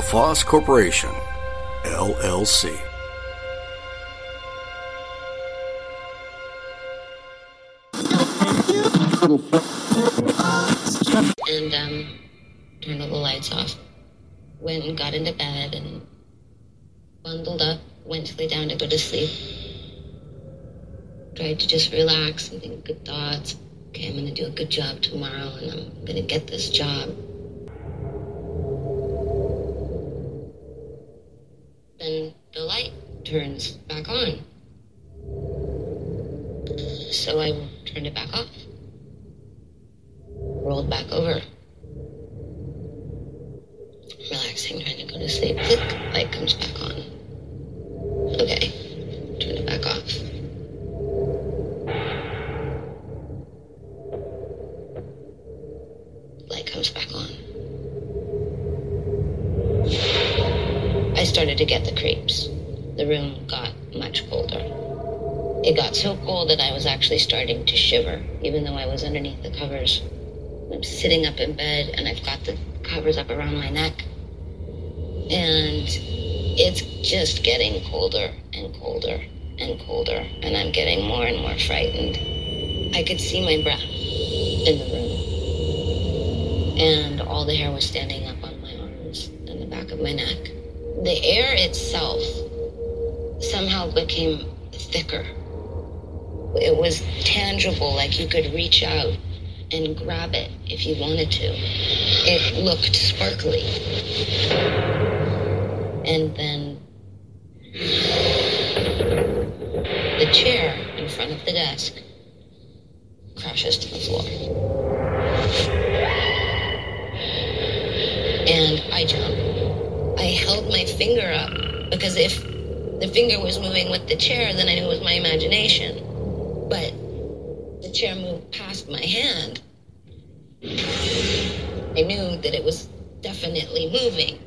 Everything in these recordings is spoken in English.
LaFosse Corporation, LLC. and um, turned all the lights off. Went and got into bed and bundled up, went to lay down to go to sleep. Tried to just relax and think good thoughts. Okay, I'm gonna do a good job tomorrow and I'm gonna get this job. Then the light turns back on. So I turned it back off rolled back over. Relaxing, trying to go to sleep. Click, light comes back on. Okay, turn it back off. Light comes back on. I started to get the creeps. The room got much colder. It got so cold that I was actually starting to shiver, even though I was underneath the covers. I'm sitting up in bed and I've got the covers up around my neck. And it's just getting colder and colder and colder. And I'm getting more and more frightened. I could see my breath in the room. And all the hair was standing up on my arms and the back of my neck. The air itself somehow became thicker. It was tangible, like you could reach out and grab it if you wanted to. It looked sparkly. And then the chair in front of the desk crashes to the floor. And I jump. I held my finger up because if the finger was moving with the chair, then I knew it was my imagination. But the chair moved past my hand. I knew that it was definitely moving,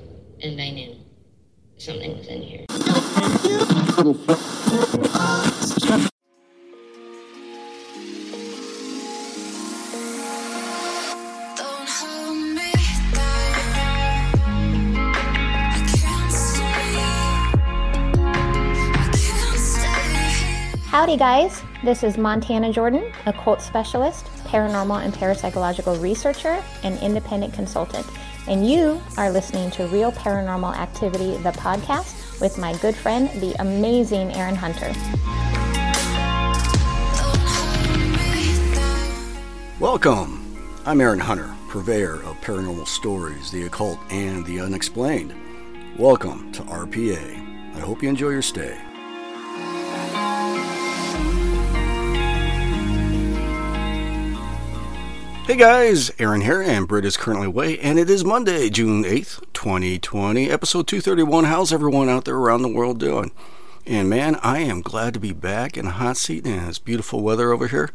and I knew something was in here. Howdy, guys. This is Montana Jordan, occult specialist, paranormal and parapsychological researcher, and independent consultant. And you are listening to Real Paranormal Activity, the podcast, with my good friend, the amazing Aaron Hunter. Welcome. I'm Aaron Hunter, purveyor of paranormal stories, the occult, and the unexplained. Welcome to RPA. I hope you enjoy your stay. Hey guys, Aaron here, and Britt is currently away, and it is Monday, June 8th, 2020, episode 231. How's everyone out there around the world doing? And man, I am glad to be back in a hot seat and it's beautiful weather over here.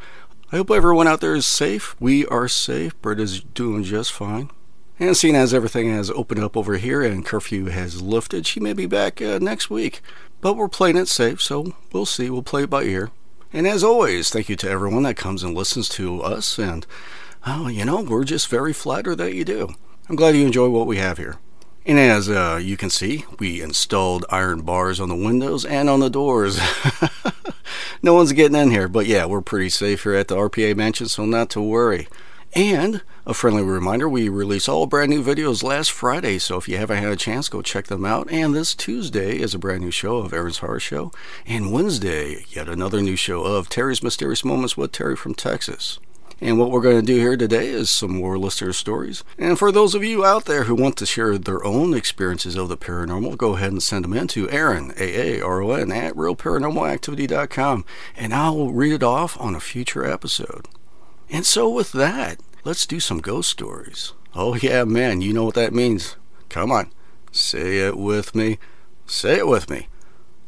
I hope everyone out there is safe. We are safe. Britt is doing just fine. And seeing as everything has opened up over here and curfew has lifted, she may be back uh, next week. But we're playing it safe, so we'll see. We'll play it by ear. And as always, thank you to everyone that comes and listens to us. And, oh, you know, we're just very flattered that you do. I'm glad you enjoy what we have here. And as uh, you can see, we installed iron bars on the windows and on the doors. no one's getting in here, but yeah, we're pretty safe here at the RPA Mansion, so not to worry. And a friendly reminder we release all brand new videos last Friday, so if you haven't had a chance, go check them out. And this Tuesday is a brand new show of Aaron's Horror Show. And Wednesday, yet another new show of Terry's Mysterious Moments with Terry from Texas. And what we're going to do here today is some more listener stories. And for those of you out there who want to share their own experiences of the paranormal, go ahead and send them in to Aaron, A-A-R-O-N, at realparanormalactivity.com, and I'll read it off on a future episode. And so with that, let's do some ghost stories. Oh yeah, man, you know what that means. Come on, Say it with me. Say it with me.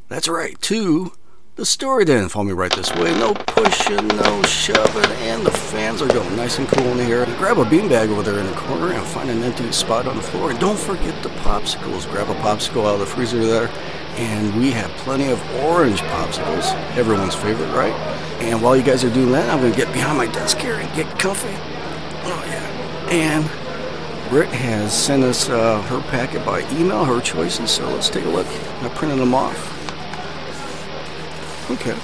That's right, to the story den Follow me right this way. No pushing, no shoving, and the fans are going nice and cool in here. Grab a beanbag over there in the corner and find an empty spot on the floor. And don't forget the popsicles. Grab a popsicle out of the freezer there. And we have plenty of orange popsicles. Everyone's favorite, right? And while you guys are doing that, I'm going to get behind my desk here and get comfy. Oh, yeah. And Britt has sent us uh, her packet by email, her choices, so let's take a look. I printed them off. Okay.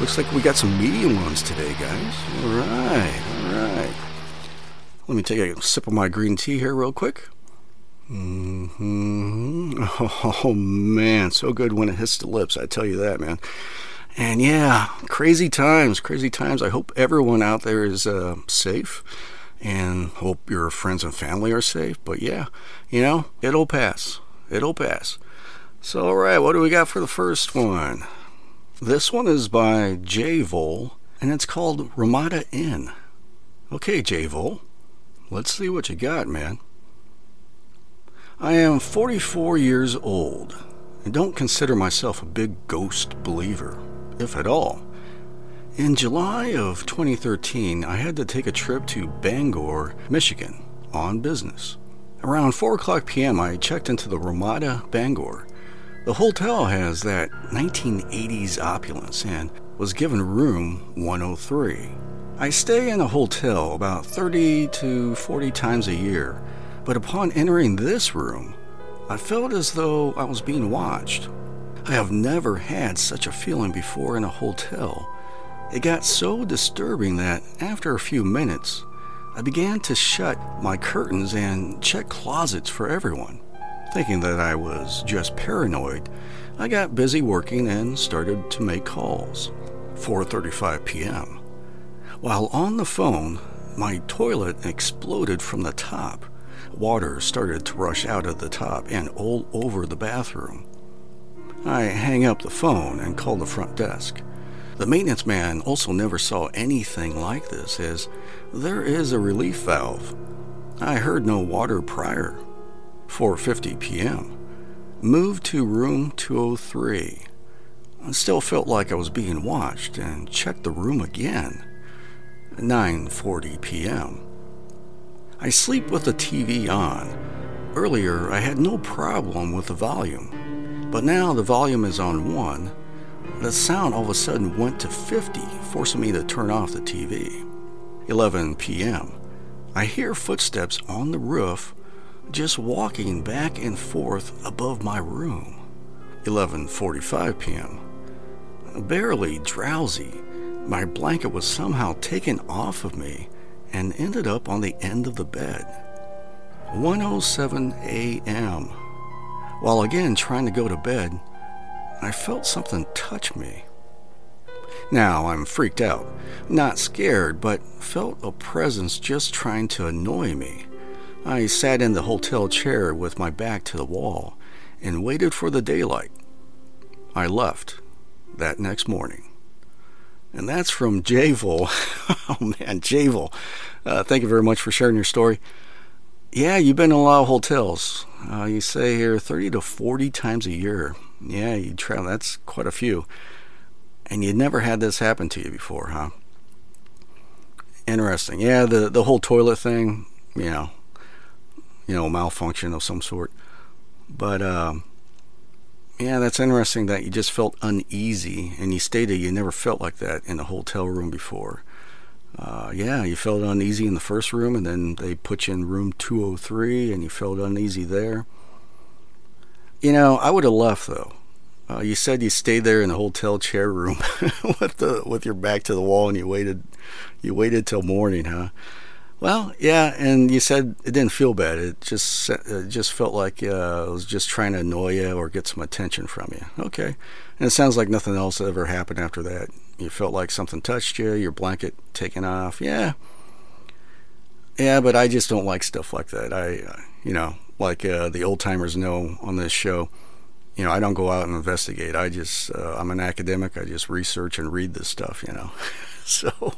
Looks like we got some medium ones today, guys. All right, all right. Let me take a sip of my green tea here, real quick. Mm-hmm. Oh, man, so good when it hits the lips, I tell you that, man. And yeah, crazy times, crazy times. I hope everyone out there is uh, safe and hope your friends and family are safe. But yeah, you know, it'll pass. It'll pass. So, all right, what do we got for the first one? This one is by J Vol, and it's called Ramada Inn. Okay, J Vol, let's see what you got, man. I am 44 years old and don't consider myself a big ghost believer, if at all. In July of 2013, I had to take a trip to Bangor, Michigan, on business. Around 4 o'clock p.m., I checked into the Ramada Bangor. The hotel has that 1980s opulence and was given room 103. I stay in a hotel about 30 to 40 times a year, but upon entering this room, I felt as though I was being watched. I have never had such a feeling before in a hotel. It got so disturbing that after a few minutes, I began to shut my curtains and check closets for everyone. Thinking that I was just paranoid, I got busy working and started to make calls. 4:35 p.m. While on the phone, my toilet exploded from the top. Water started to rush out of the top and all over the bathroom. I hang up the phone and call the front desk. The maintenance man also never saw anything like this, as there is a relief valve. I heard no water prior. 4:50 p.m. Moved to room 203. I still felt like I was being watched and checked the room again. 9:40 p.m. I sleep with the TV on. Earlier, I had no problem with the volume, but now the volume is on 1. The sound all of a sudden went to 50, forcing me to turn off the TV. 11 p.m. I hear footsteps on the roof just walking back and forth above my room. 11:45 p.m. Barely drowsy, my blanket was somehow taken off of me and ended up on the end of the bed. 1:07 a.m. While again trying to go to bed, I felt something touch me. Now I'm freaked out, not scared, but felt a presence just trying to annoy me. I sat in the hotel chair with my back to the wall and waited for the daylight. I left that next morning. And that's from Javel. oh man, Javel. Uh, thank you very much for sharing your story. Yeah, you've been in a lot of hotels. Uh, you say here 30 to 40 times a year. Yeah, you travel. That's quite a few. And you never had this happen to you before, huh? Interesting. Yeah, the the whole toilet thing. You know, you know, malfunction of some sort. But um, yeah, that's interesting that you just felt uneasy, and you stated you never felt like that in a hotel room before. Uh, yeah, you felt uneasy in the first room, and then they put you in room 203, and you felt uneasy there. You know, I would have left though. Uh, you said you stayed there in the hotel chair room with the with your back to the wall, and you waited. You waited till morning, huh? Well, yeah, and you said it didn't feel bad. It just it just felt like uh, it was just trying to annoy you or get some attention from you. Okay, and it sounds like nothing else ever happened after that. You felt like something touched you, your blanket taken off. Yeah, yeah, but I just don't like stuff like that. I, uh, you know, like uh, the old timers know on this show. You know, I don't go out and investigate. I just, uh, I'm an academic. I just research and read this stuff. You know, so.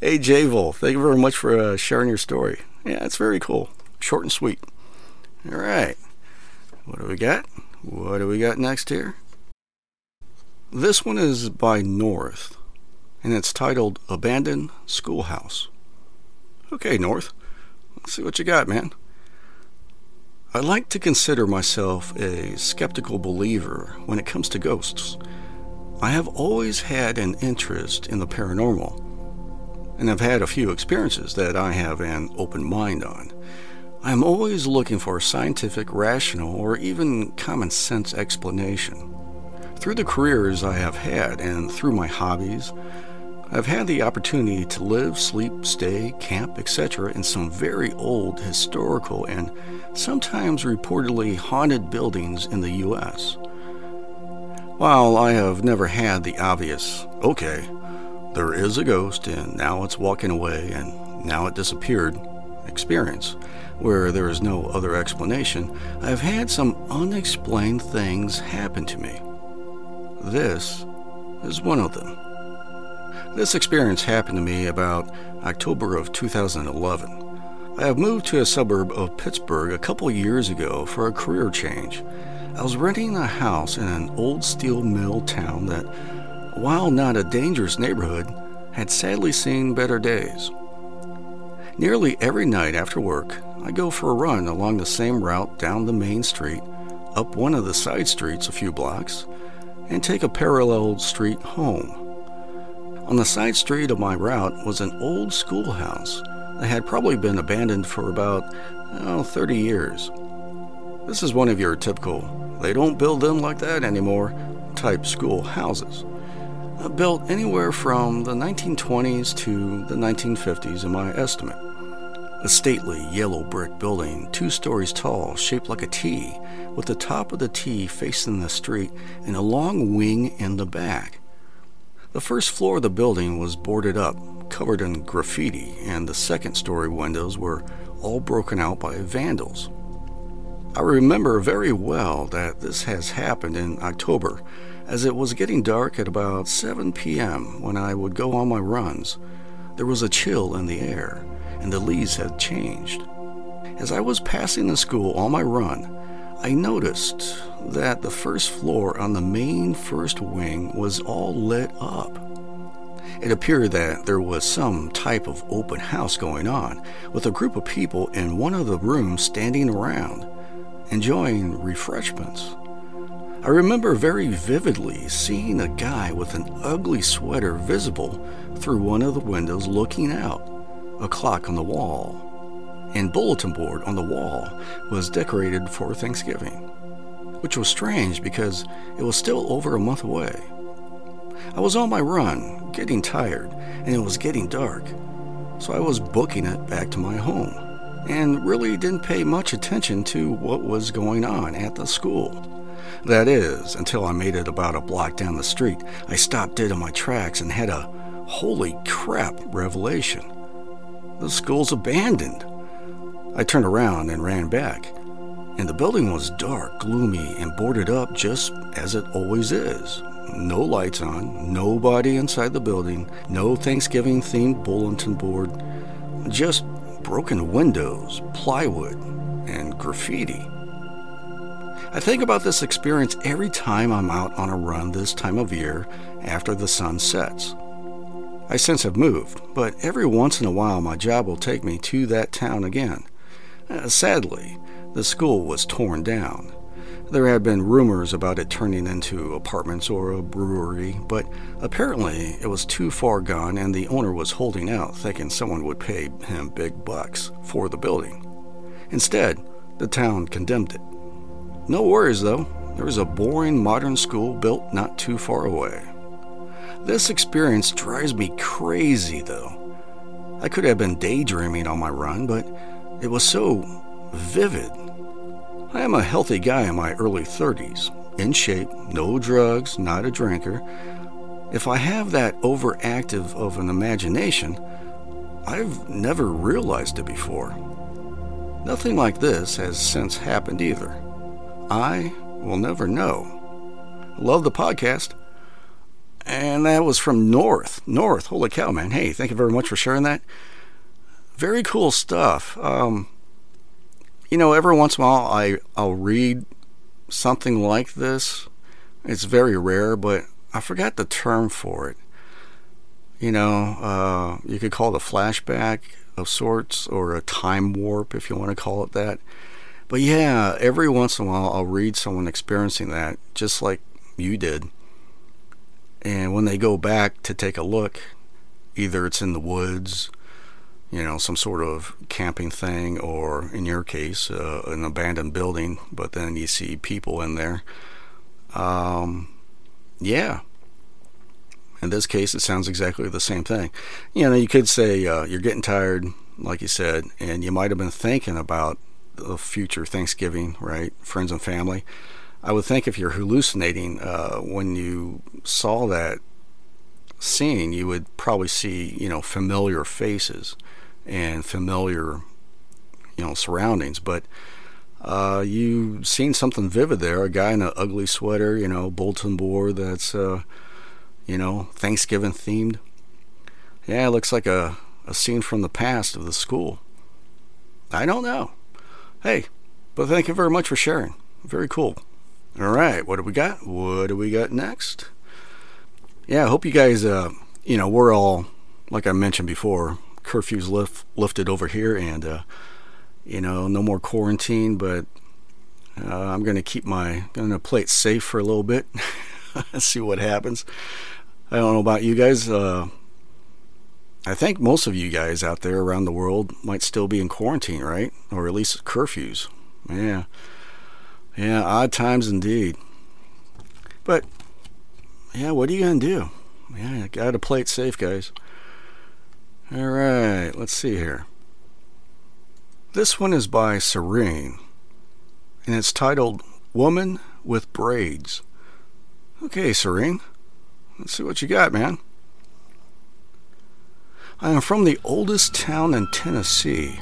Hey, Javel, thank you very much for uh, sharing your story. Yeah, it's very cool. Short and sweet. All right. What do we got? What do we got next here? This one is by North, and it's titled Abandoned Schoolhouse. Okay, North. Let's see what you got, man. I like to consider myself a skeptical believer when it comes to ghosts. I have always had an interest in the paranormal, and have had a few experiences that I have an open mind on. I am always looking for a scientific, rational, or even common sense explanation. Through the careers I have had and through my hobbies, I've had the opportunity to live, sleep, stay, camp, etc. in some very old, historical, and sometimes reportedly haunted buildings in the U.S. While I have never had the obvious, okay, there is a ghost and now it's walking away and now it disappeared experience, where there is no other explanation, I've had some unexplained things happen to me. This is one of them. This experience happened to me about October of 2011. I have moved to a suburb of Pittsburgh a couple years ago for a career change. I was renting a house in an old steel mill town that, while not a dangerous neighborhood, had sadly seen better days. Nearly every night after work, I go for a run along the same route down the main street, up one of the side streets a few blocks, and take a parallel street home. On the side street of my route was an old schoolhouse that had probably been abandoned for about oh, 30 years. This is one of your typical, they don't build them like that anymore, type schoolhouses. Uh, built anywhere from the 1920s to the 1950s, in my estimate. A stately yellow brick building, two stories tall, shaped like a T, with the top of the T facing the street and a long wing in the back. The first floor of the building was boarded up, covered in graffiti, and the second story windows were all broken out by vandals. I remember very well that this has happened in October, as it was getting dark at about 7 p.m. when I would go on my runs. There was a chill in the air, and the leaves had changed. As I was passing the school on my run, I noticed that the first floor on the main first wing was all lit up. It appeared that there was some type of open house going on, with a group of people in one of the rooms standing around, enjoying refreshments. I remember very vividly seeing a guy with an ugly sweater visible through one of the windows looking out, a clock on the wall, and bulletin board on the wall was decorated for Thanksgiving, which was strange because it was still over a month away. I was on my run, getting tired, and it was getting dark, so I was booking it back to my home and really didn't pay much attention to what was going on at the school. That is, until I made it about a block down the street. I stopped dead in my tracks and had a holy crap revelation. The school's abandoned. I turned around and ran back, and the building was dark, gloomy, and boarded up just as it always is. No lights on, nobody inside the building, no Thanksgiving themed bulletin board, just broken windows, plywood, and graffiti. I think about this experience every time I'm out on a run this time of year after the sun sets. I since have moved, but every once in a while my job will take me to that town again. Uh, sadly, the school was torn down. There had been rumors about it turning into apartments or a brewery, but apparently it was too far gone and the owner was holding out, thinking someone would pay him big bucks for the building. Instead, the town condemned it. No worries though, there was a boring modern school built not too far away. This experience drives me crazy though. I could have been daydreaming on my run, but it was so vivid. I am a healthy guy in my early 30s, in shape, no drugs, not a drinker. If I have that overactive of an imagination, I've never realized it before. Nothing like this has since happened either. I will never know. Love the podcast. And that was from North. North, holy cow, man. Hey, thank you very much for sharing that. Very cool stuff. Um, you know, every once in a while I, I'll read something like this. It's very rare, but I forgot the term for it. You know, uh, you could call it a flashback of sorts or a time warp if you want to call it that. But yeah, every once in a while I'll read someone experiencing that, just like you did. And when they go back to take a look, either it's in the woods, you know, some sort of camping thing, or in your case, uh, an abandoned building, but then you see people in there. Um, yeah. In this case, it sounds exactly the same thing. You know, you could say uh, you're getting tired, like you said, and you might have been thinking about the future Thanksgiving, right? Friends and family. I would think if you're hallucinating, uh, when you saw that scene, you would probably see, you know, familiar faces and familiar, you know, surroundings. But uh, you seen something vivid there. A guy in an ugly sweater, you know, bulletin board that's, uh, you know, Thanksgiving themed. Yeah, it looks like a, a scene from the past of the school. I don't know. Hey, but thank you very much for sharing. Very cool. All right, what do we got? What do we got next? Yeah, I hope you guys, uh, you know, we're all, like I mentioned before, curfews lift, lifted over here, and, uh, you know, no more quarantine, but uh, I'm going to keep my, going to play it safe for a little bit, see what happens. I don't know about you guys. Uh, I think most of you guys out there around the world might still be in quarantine, right? Or at least curfews. Yeah. Yeah, odd times indeed. But yeah, what are you gonna do? Yeah, gotta play it safe, guys. All right, let's see here. This one is by Serene, and it's titled "Woman with Braids." Okay, Serene, let's see what you got, man. I am from the oldest town in Tennessee.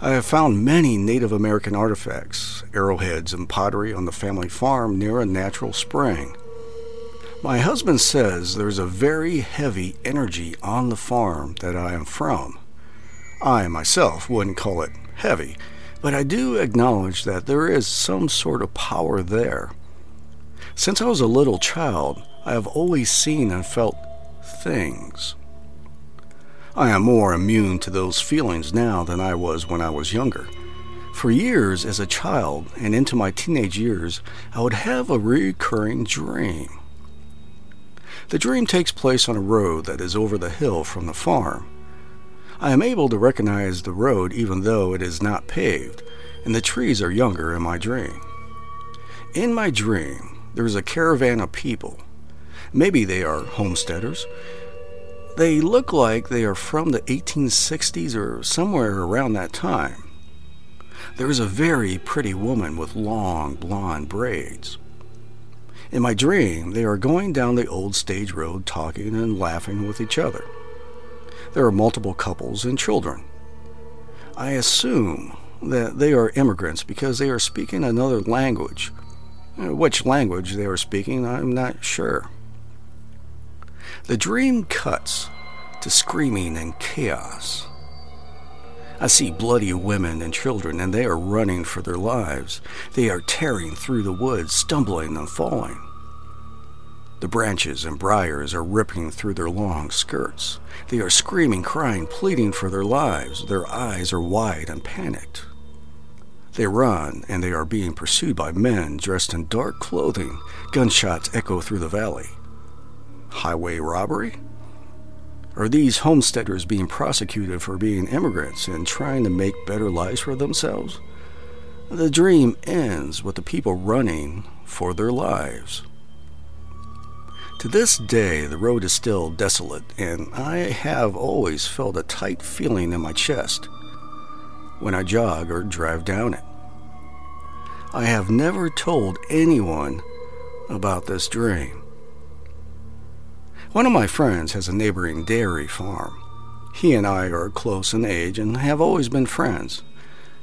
I have found many Native American artifacts, arrowheads, and pottery on the family farm near a natural spring. My husband says there's a very heavy energy on the farm that I am from. I myself wouldn't call it heavy, but I do acknowledge that there is some sort of power there. Since I was a little child, I have always seen and felt things. I am more immune to those feelings now than I was when I was younger. For years as a child and into my teenage years, I would have a recurring dream. The dream takes place on a road that is over the hill from the farm. I am able to recognize the road even though it is not paved, and the trees are younger in my dream. In my dream, there is a caravan of people. Maybe they are homesteaders, they look like they are from the 1860s or somewhere around that time. There is a very pretty woman with long blonde braids. In my dream, they are going down the old stage road talking and laughing with each other. There are multiple couples and children. I assume that they are immigrants because they are speaking another language. Uh, which language they are speaking, I'm not sure. The dream cuts to screaming and chaos. I see bloody women and children, and they are running for their lives. They are tearing through the woods, stumbling and falling. The branches and briars are ripping through their long skirts. They are screaming, crying, pleading for their lives. Their eyes are wide and panicked. They run, and they are being pursued by men dressed in dark clothing. Gunshots echo through the valley. Highway robbery? Are these homesteaders being prosecuted for being immigrants and trying to make better lives for themselves? The dream ends with the people running for their lives. To this day, the road is still desolate, and I have always felt a tight feeling in my chest when I jog or drive down it. I have never told anyone about this dream. One of my friends has a neighboring dairy farm. He and I are close in age and have always been friends.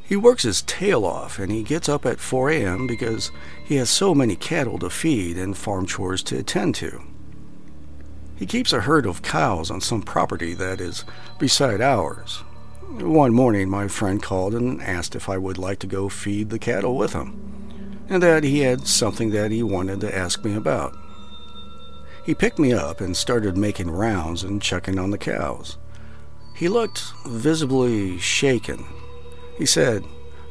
He works his tail off and he gets up at 4 a.m. because he has so many cattle to feed and farm chores to attend to. He keeps a herd of cows on some property that is beside ours. One morning, my friend called and asked if I would like to go feed the cattle with him, and that he had something that he wanted to ask me about. He picked me up and started making rounds and checking on the cows. He looked visibly shaken. He said,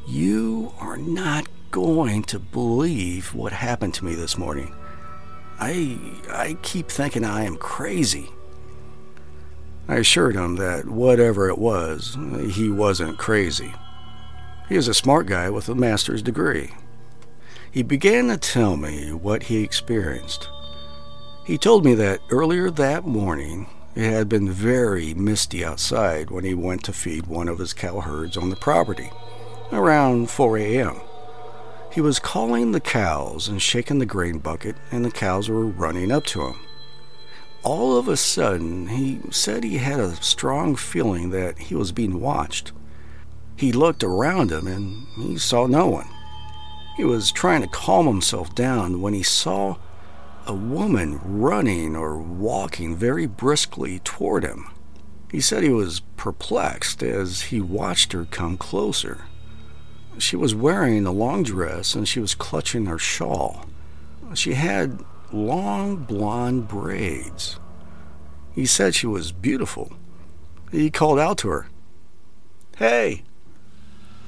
You are not going to believe what happened to me this morning. I I keep thinking I am crazy. I assured him that whatever it was, he wasn't crazy. He is a smart guy with a master's degree. He began to tell me what he experienced. He told me that earlier that morning it had been very misty outside when he went to feed one of his cow herds on the property, around 4 a.m. He was calling the cows and shaking the grain bucket, and the cows were running up to him all of a sudden, he said he had a strong feeling that he was being watched. He looked around him and he saw no one. He was trying to calm himself down when he saw a woman running or walking very briskly toward him. He said he was perplexed as he watched her come closer. She was wearing a long dress and she was clutching her shawl. She had long blonde braids. He said she was beautiful. He called out to her, Hey,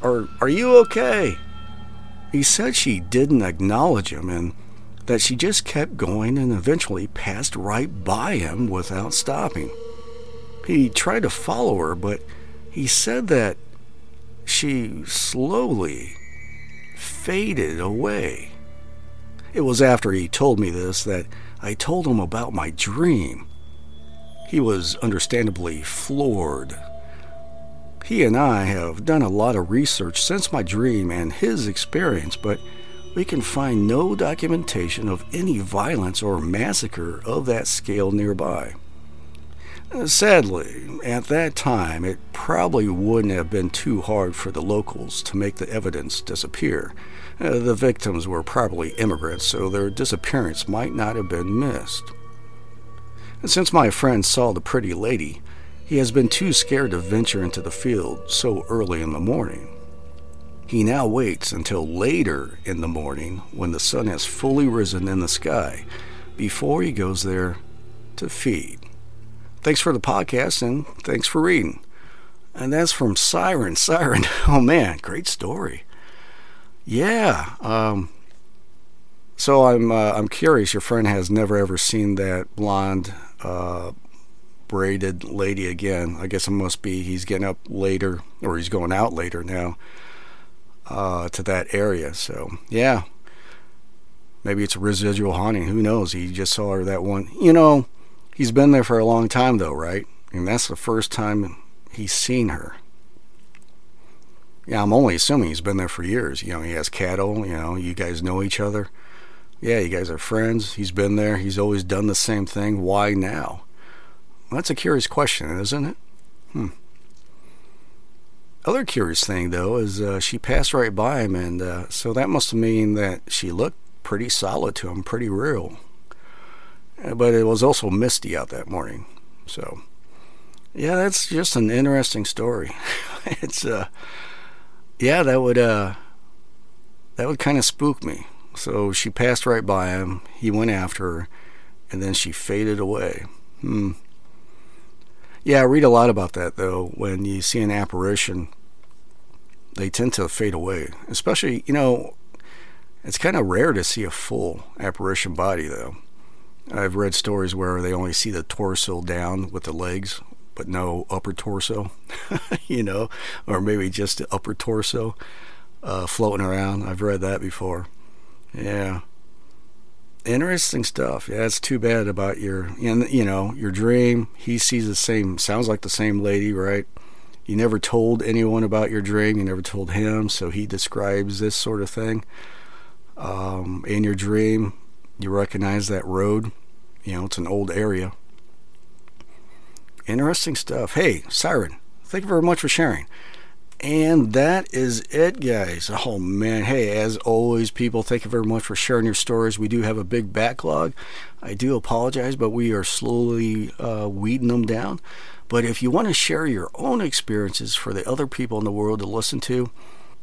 are, are you okay? He said she didn't acknowledge him and that she just kept going and eventually passed right by him without stopping. He tried to follow her, but he said that she slowly faded away. It was after he told me this that I told him about my dream. He was understandably floored. He and I have done a lot of research since my dream and his experience, but we can find no documentation of any violence or massacre of that scale nearby. Sadly, at that time, it probably wouldn't have been too hard for the locals to make the evidence disappear. Uh, the victims were probably immigrants, so their disappearance might not have been missed. And since my friend saw the pretty lady, he has been too scared to venture into the field so early in the morning. He now waits until later in the morning when the sun has fully risen in the sky before he goes there to feed. Thanks for the podcast and thanks for reading. And that's from Siren. Siren, oh man, great story. Yeah. Um, so I'm uh, I'm curious. Your friend has never ever seen that blonde uh, braided lady again. I guess it must be he's getting up later or he's going out later now uh, to that area. So yeah, maybe it's a residual haunting. Who knows? He just saw her that one. You know, he's been there for a long time though, right? And that's the first time he's seen her. Yeah, I'm only assuming he's been there for years. You know, he has cattle. You know, you guys know each other. Yeah, you guys are friends. He's been there. He's always done the same thing. Why now? Well, that's a curious question, isn't it? Hmm. Other curious thing, though, is uh, she passed right by him, and uh, so that must have mean that she looked pretty solid to him, pretty real. Uh, but it was also misty out that morning. So, yeah, that's just an interesting story. it's, uh, yeah, that would uh that would kind of spook me. So she passed right by him. He went after her, and then she faded away. Hmm. Yeah, I read a lot about that though. When you see an apparition, they tend to fade away. Especially, you know, it's kind of rare to see a full apparition body though. I've read stories where they only see the torso down with the legs, but no upper torso, you know, or maybe just the upper torso uh, floating around. I've read that before. Yeah. Interesting stuff. Yeah, it's too bad about your, and you know, your dream. He sees the same, sounds like the same lady, right? You never told anyone about your dream. You never told him, so he describes this sort of thing. Um, in your dream, you recognize that road. You know, it's an old area. Interesting stuff. Hey, Siren, thank you very much for sharing. And that is it, guys. Oh, man. Hey, as always, people, thank you very much for sharing your stories. We do have a big backlog. I do apologize, but we are slowly uh, weeding them down. But if you want to share your own experiences for the other people in the world to listen to,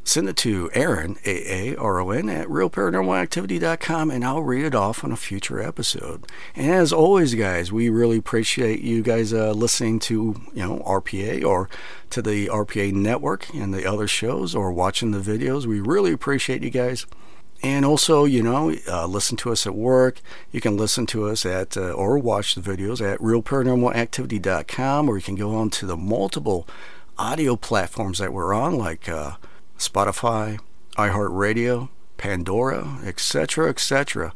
send it to Aaron, A-A-R-O-N, at realparanormalactivity.com, and I'll read it off on a future episode. And as always, guys, we really appreciate you guys uh, listening to, you know, RPA or to the RPA network and the other shows or watching the videos. We really appreciate you guys. And also, you know, uh, listen to us at work. You can listen to us at uh, or watch the videos at realparanormalactivity.com, or you can go on to the multiple audio platforms that we're on, like uh, Spotify, iHeartRadio, Pandora, etc., etc.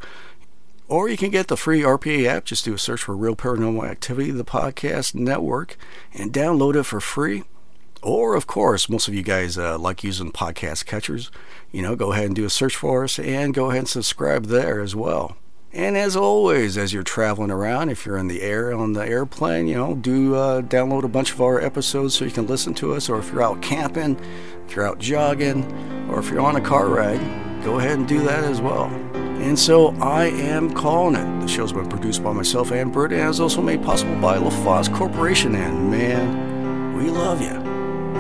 Or you can get the free RPA app. Just do a search for Real Paranormal Activity, the podcast network, and download it for free. Or, of course, most of you guys uh, like using podcast catchers. You know, go ahead and do a search for us and go ahead and subscribe there as well. And as always, as you're traveling around, if you're in the air on the airplane, you know, do uh, download a bunch of our episodes so you can listen to us. Or if you're out camping, if you're out jogging, or if you're on a car ride, go ahead and do that as well. And so I am calling it. The show's been produced by myself and Britt, and is also made possible by LaFosse Corporation. And man, we love you.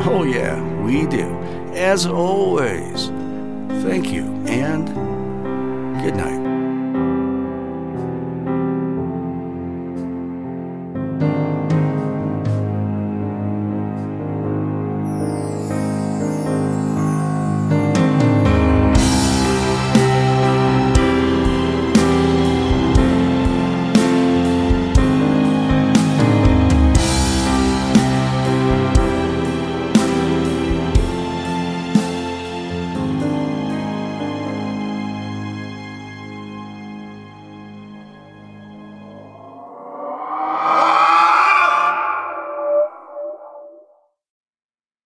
Oh, yeah, we do. As always, thank you and good night.